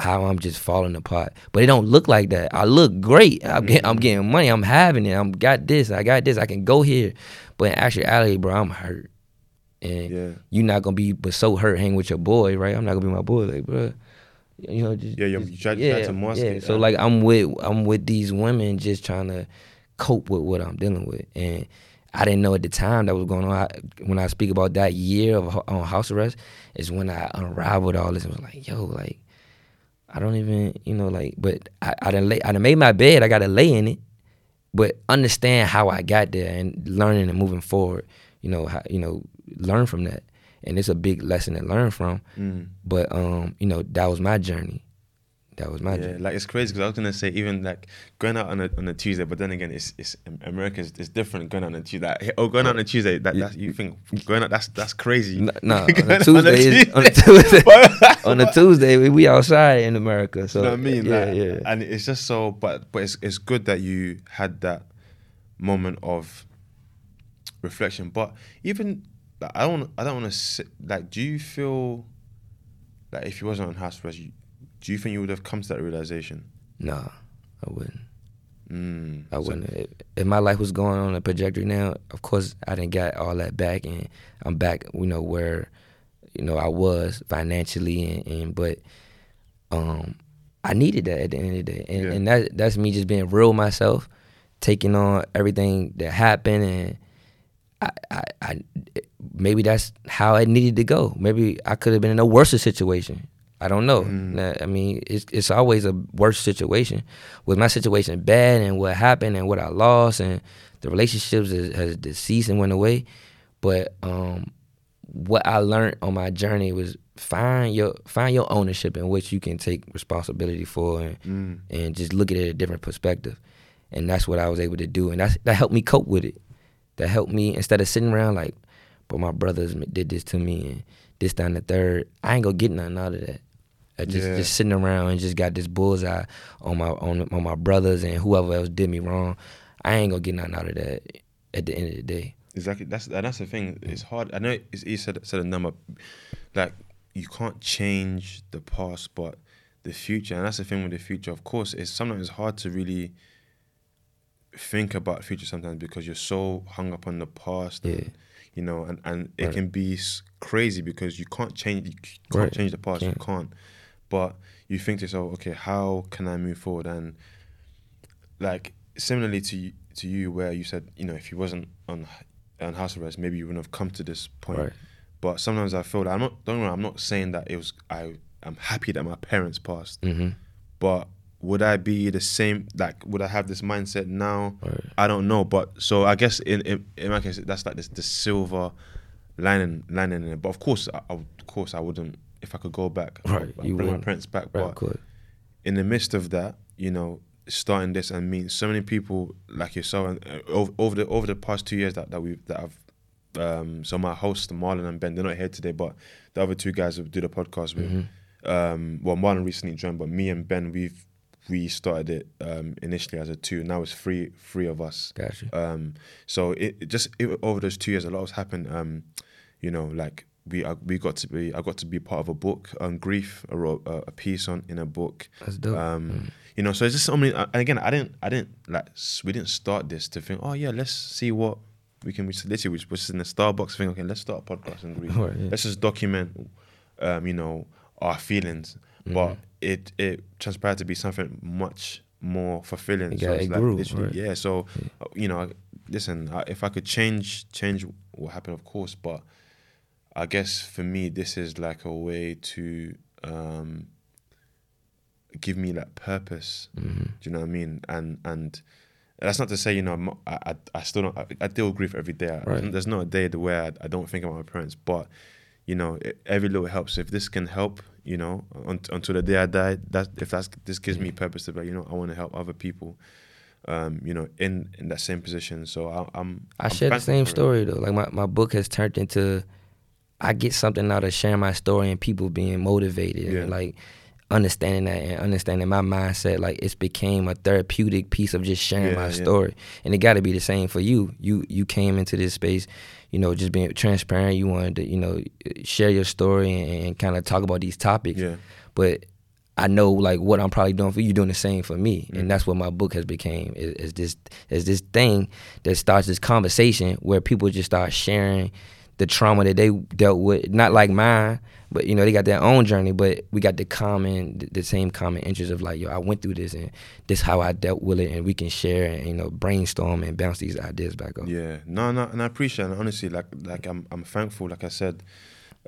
how I'm just falling apart. But it don't look like that. I look great. I'm, get, I'm getting money. I'm having it. I'm got this. I got this. I can go here. But in actuality, bro, I'm hurt. And yeah, you not gonna be but so hurt hanging with your boy, right? I'm not gonna be my boy, like, bro. You know, just, Yeah, just- you tried- you tried to mask it, So yeah. like, I'm with I'm with these women just trying to cope with what I'm dealing with, and I didn't know at the time that was going on. I, when I speak about that year of on house arrest, is when I unraveled all this and was like, yo, like, I don't even, you know, like, but I, I done lay, I done made my bed. I got to lay in it, but understand how I got there and learning and moving forward. You know, how, you know, learn from that, and it's a big lesson to learn from. Mm. But um, you know, that was my journey. That was my yeah. Like it's crazy because I was gonna say even like going out on a on a Tuesday, but then again, it's it's America is it's different going out on a Tuesday. Like, oh, going out on a Tuesday, that, oh, that you think going out that's that's crazy. No, *laughs* no on Going a Tuesday, is, on a Tuesday, *laughs* *laughs* on a Tuesday, we, we outside in America. So you know what I mean? yeah, Like, yeah. And it's just so, but but it's it's good that you had that moment of reflection. But even like, I don't I don't want to like. Do you feel like if you wasn't on house arrest, you, do you think you would have come to that realization? Nah, I wouldn't. Mm. I So- wouldn't. If, if my life was going on a trajectory now, of course I didn't get all that back, and I'm back. You know where, you know I was financially, and, and but, um, I needed that at the end of the day, and, Yeah. and that that's me just being real myself, taking on everything that happened, and I, I, I maybe that's how it needed to go. Maybe I could have been in a worse situation. I don't know. Mm. I mean, it's it's always a worse situation. With my situation bad and what happened and what I lost and the relationships has, has deceased and went away, but um, what I learned on my journey was find your find your ownership in which you can take responsibility for and Mm. and just look at it a different perspective. And that's what I was able to do, and that's that helped me cope with it. That helped me instead of sitting around like, but my brothers did this to me and this, down the third. I ain't gonna get nothing out of that. I just Yeah. just sitting around and just got this bullseye on my on, on my brothers and whoever else did me wrong. I ain't gonna get nothing out of that at the end of the day. Exactly. That's that's the thing. It's hard. I know it's you said said a number, like you can't change the past, but the future, and that's the thing with the future. Of course, it's sometimes it's hard to really think about future sometimes because you're so hung up on the past. Yeah. And, you know, and and it Right. can be crazy because you can't change. You can't Right. change the past. You Can't. But you think to yourself, okay, how can I move forward? And like similarly to you, to you, where you said, you know, if you wasn't on on house arrest, maybe you wouldn't have come to this point. Right. But sometimes I feel that I'm not. Don't wrong, I'm not saying that it was. I I'm happy that my parents passed, hmm but would I be the same? Like, would I have this mindset now? Right. I don't know. But so I guess in in, in my case, that's like this the silver lining lining in it. But of course, I of course, I wouldn't. If I could go back, Right, I'd you bring my parents back. Right, but cool. in the midst of that, you know, starting this and meeting so many people like yourself, and uh, over, over the over the past two years that that we've that I've. Um, so my host Marlon and Ben, they're not here today, but the other two guys who do the podcast with, Mm-hmm. um, well, Marlon recently joined, but me and Ben, we've we started it um, initially as a two. Now it's three, three of us. Gotcha. Um, so it, it just it, over those two years, a lot has happened. Um, you know, like we I, we got to be I got to be part of a book on grief. I wrote a, a piece on in a book. That's dope. Um, You know, so it's just many. And again, I didn't I didn't like we didn't start this to think. Oh yeah, let's see what we can. We literally which was in the Starbucks thing. Okay, let's start a podcast on grief. *laughs* Right, yeah. Let's just document, um, you know, our feelings. Mm-hmm. But it it transpired to be something much more fulfilling. It so it like grew, right. yeah. So uh, you know, listen, I- if I could change change what happened, of course, but I guess for me, this is like a way to um, give me that purpose. Mm-hmm. Do you know what I mean? And and that's not to say you know not, I, I still don't I, I deal with grief every day. I- Right. There's not a day where I, I don't think about my parents, but you know it, every little helps. If this can help, you know, un, until the day I die, that if that's this gives me purpose to be like, you know I want to help other people. Um, you know, in in that same position. So I, I'm. I I'm share the same story though. Like my, my book has turned into I get something out of sharing my story and people being motivated Yeah. and like understanding that and understanding my mindset. Like it's became a therapeutic piece of just sharing Yeah, my yeah. story. And it gotta be the same for you. You you came into this space, you know, just being transparent. You wanted to, you know, share your story and, and kind of talk about these topics. Yeah. But I know like what I'm probably doing for you, doing the same for me, Mm. and that's what my book has became is, is this is this thing that starts this conversation where people just start sharing the trauma that they dealt with, not like mine, but you know they got their own journey, but we got the common, the, same common interest of like yo, I went through this and this how I dealt with it, and we can share and you know brainstorm and bounce these ideas back off. Yeah, no, no, and I appreciate it. Honestly, like, like I'm, I'm thankful. Like I said,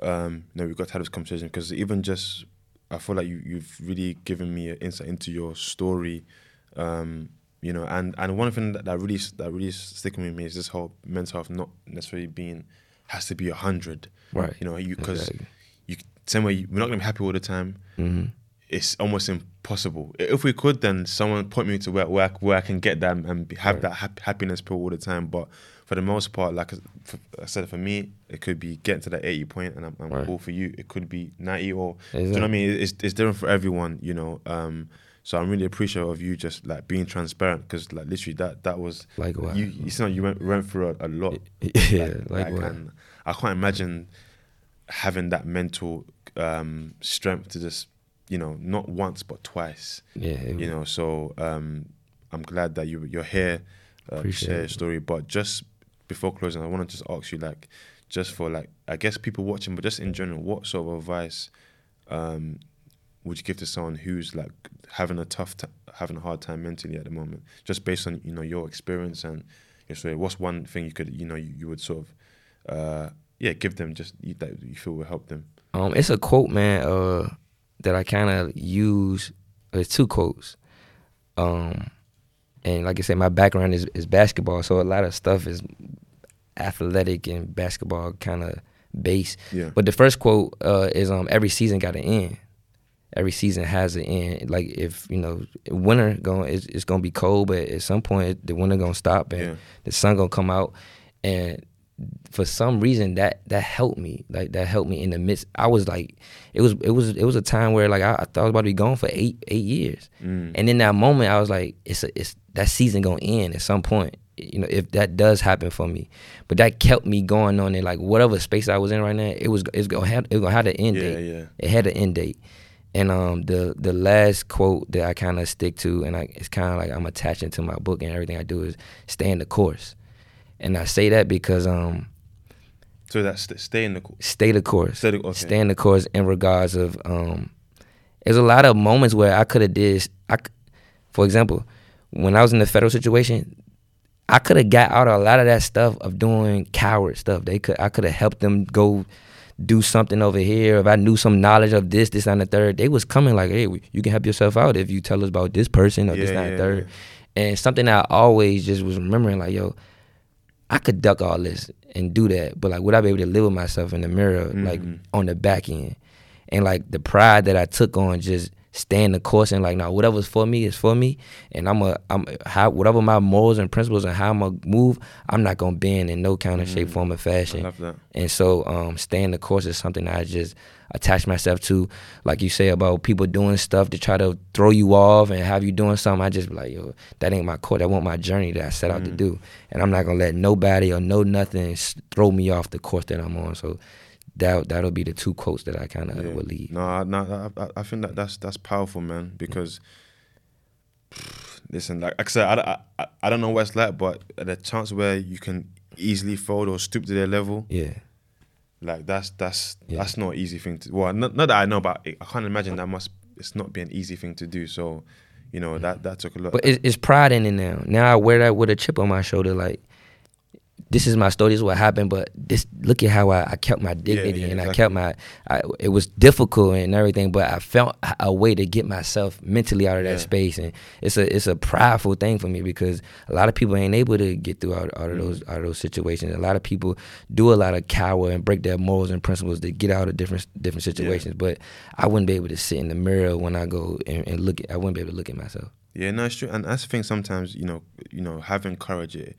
um, you know, we got to have this conversation because even just, I feel like you, you've really given me an insight into your story, um, you know, and and one thing that, that really that really sticking with me is this whole mental health not necessarily being has to be a hundred, Right. You know, you because Exactly. you same way we're not gonna be happy all the time. hmm It's almost impossible. If we could, then someone point me to where where I, where I can get that and be- have Right. that hap- happiness pill all the time. But for the most part, like for, I said, for me, it could be getting to that eighty point, and I'm, I'm Right. cool. For you, it could be ninety, or do you know what I mean? It's it's different for everyone, you know. Um, so I'm really appreciative of you just like being transparent because like literally that that was Likewise. you. You like you went went through a, a lot. *laughs* yeah, Like, likewise. and I can't imagine having that mental um, strength to just, you know, not once but twice. yeah, You know, so um, I'm glad that you you're here uh, to share your story. But just before closing, I want to just ask you, like, just for like, I guess people watching, but just in general, what sort of advice um, would you give to someone who's like having a tough, t- having a hard time mentally at the moment, just based on you know your experience and your story? What's one thing you could, you know, you, you would sort of, uh, yeah, give them just you, that you feel will help them? Um, it's a quote, man, uh, that I kind of use. It's two quotes. Um, and like I said, my background is, is basketball, so a lot of stuff is athletic and basketball kind of base. Yeah. But the first quote uh, is um, every season got an end. Every season has an end. Like if you know, winter going, it's, it's gonna be cold, but at some point the winter gonna stop and Yeah. the sun gonna come out. And for some reason that that helped me. Like that helped me in the midst. I was like, it was it was it was a time where like I, I thought I was about to be gone for eight eight years. Mm. And in that moment, I was like, it's a, it's that season gonna end at some point. You know, if that does happen for me, but that kept me going on it. Like whatever space I was in right now, it was it's gonna have it gonna have an end Yeah, date. yeah. It had an end date. And um, the the last quote that I kind of stick to, and I, it's kind of like I'm attaching to my book and everything I do is stay in the course. And I say that because um, So that's st- stay in the. co- stay the course. Stay the- okay. Stay in the course in regards of um, there's a lot of moments where I could have did. I, for example, when I was in the federal situation, I could have got out of a lot of that stuff of doing coward stuff. They could I could have helped them go do something over here. If I knew some knowledge of this, this, and the third, they was coming like, hey, you can help yourself out if you tell us about this person or this, Yeah, that, and yeah, third. And something I always just was remembering, like, yo, I could duck all this and do that, but like, would I be able to live with myself in the mirror, like Mhm. on the back end? And like the pride that I took on just staying the course and like, no, whatever's for me is for me, and I'm a, I'm how whatever my morals and principles and how I'm gonna move, I'm not gonna bend in no kind of shape, Mhm. form, or fashion. And so, um, staying the course is something I just attach myself to. Like you say about people doing stuff to try to throw you off and have you doing something. I just be like, yo, that ain't my course. That wasn't my journey that I set out to Mhm. do. And I'm not gonna let nobody or no nothing throw me off the course that I'm on. So that that'll be the two quotes that I kind of Yeah. would leave. No, I- no, I, I- I think that that's that's powerful, man. Because listen, like, like I said, I, I, I don't know what it's like, but the chance where you can easily fold or stoop to their level, Yeah, like that's that's Yeah. that's not an easy thing to. Well, not, not that I know, but I can't imagine that must. It's not be an easy thing to do. So, you know, that that took a lot. but it's, it's pride in it now. Now I wear that with a chip on my shoulder, like. This is my story. This is what happened, but this look at how I, I kept my dignity yeah, and I kept my. I, it was difficult and everything, but I felt a way to get myself mentally out of that Yeah. space, and it's a it's a prideful thing for me because a lot of people ain't able to get through out, out of those Mm-hmm. out of those situations. A lot of people do a lot of cower and break their morals and principles to get out of different different situations. But I wouldn't be able to sit in the mirror when I go and, and look. At, I wouldn't be able to look at myself. Yeah, no, it's true, and that's the thing. Sometimes you know, you know, having courage, it,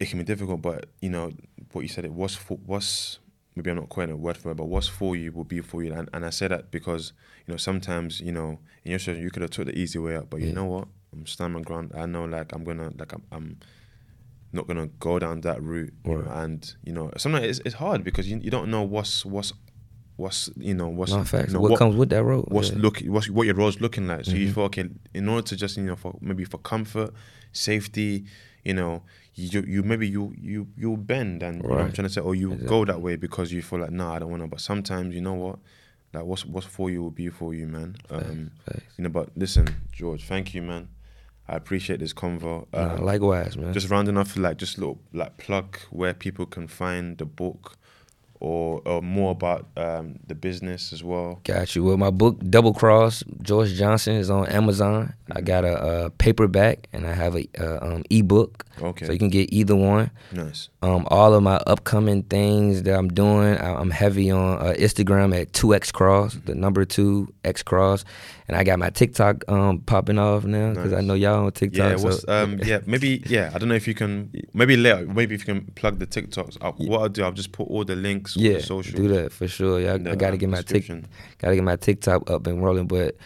it can be difficult. But you know, what you said, it was for what's maybe I'm not quite a word for it, but what's for you will be for you. And, and I say that because you know sometimes you know in your situation you could have took the easy way out, but you know what? I'm standing my ground. I know like I'm gonna like I'm. I'm not gonna go down that route, you know, and you know, sometimes it's, it's hard because you, you don't know what's what's what's you know what's No you know, what, comes with that road? what's yeah. look what's what your role's looking like. So you Mhm. feel okay in order to just you know for maybe for comfort, safety, you know, you you maybe you you you bend and you know I'm trying to say, or you go that way because you feel like nah, I don't want to. But sometimes you know what, like what's what's for you will be for you, man. Um, Facts. you know, but listen, George, thank you, man. I appreciate this convo. Nah, Um, likewise, man. just rounding off, like just little like plug where people can find the book, or or more about um, the business as well. Got you. Well, my book Double Cross George Johnson is on Amazon. I Mhm. got a, a paperback and I have a, uh um, ebook, Okay, so you can get either one. nice. Um, all of my upcoming things that I'm doing, I, I'm heavy on uh, Instagram at two X Cross, the number two X Cross, and I got my TikTok um popping off now because I know y'all on TikTok. Yeah, so- um, yeah, *laughs* maybe, yeah. I don't know if you can, maybe later, maybe if you can plug the TikToks. I'll, What I'll do, I'll just put all the links, all yeah, social. do that for sure. Yeah, I, got to um, get my tick, description. got to get my TikTok up and rolling, but.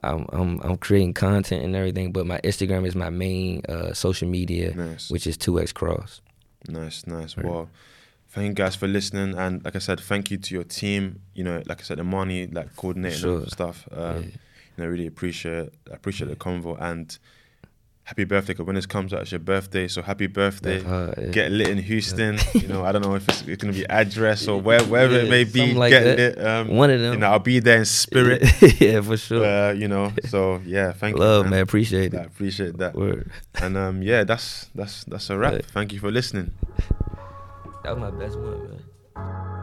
I'm, I'm I'm creating content and everything, but my Instagram is my main uh, social media, Nice, which is two X Cross. nice, nice. Right. Well, thank you guys for listening, and like I said, thank you to your team. You know, like I said, the money, like coordinating Sure. stuff. Um, Yeah. You know, really appreciate, I appreciate the convo, and happy birthday. Because when this comes out, it's your birthday. So happy birthday. Yeah. Get lit in Houston. *laughs* you know, I don't know if it's, it's gonna be address or where, wherever it may be. like get that. lit. Um, One of them. You know, I'll be there in spirit. *laughs* yeah, for sure. uh, you know, so yeah, thank Love, you, love man. Appreciate I it. appreciate that. Word. And um, yeah, that's that's that's a wrap. Thank you for listening. That was my best one, man.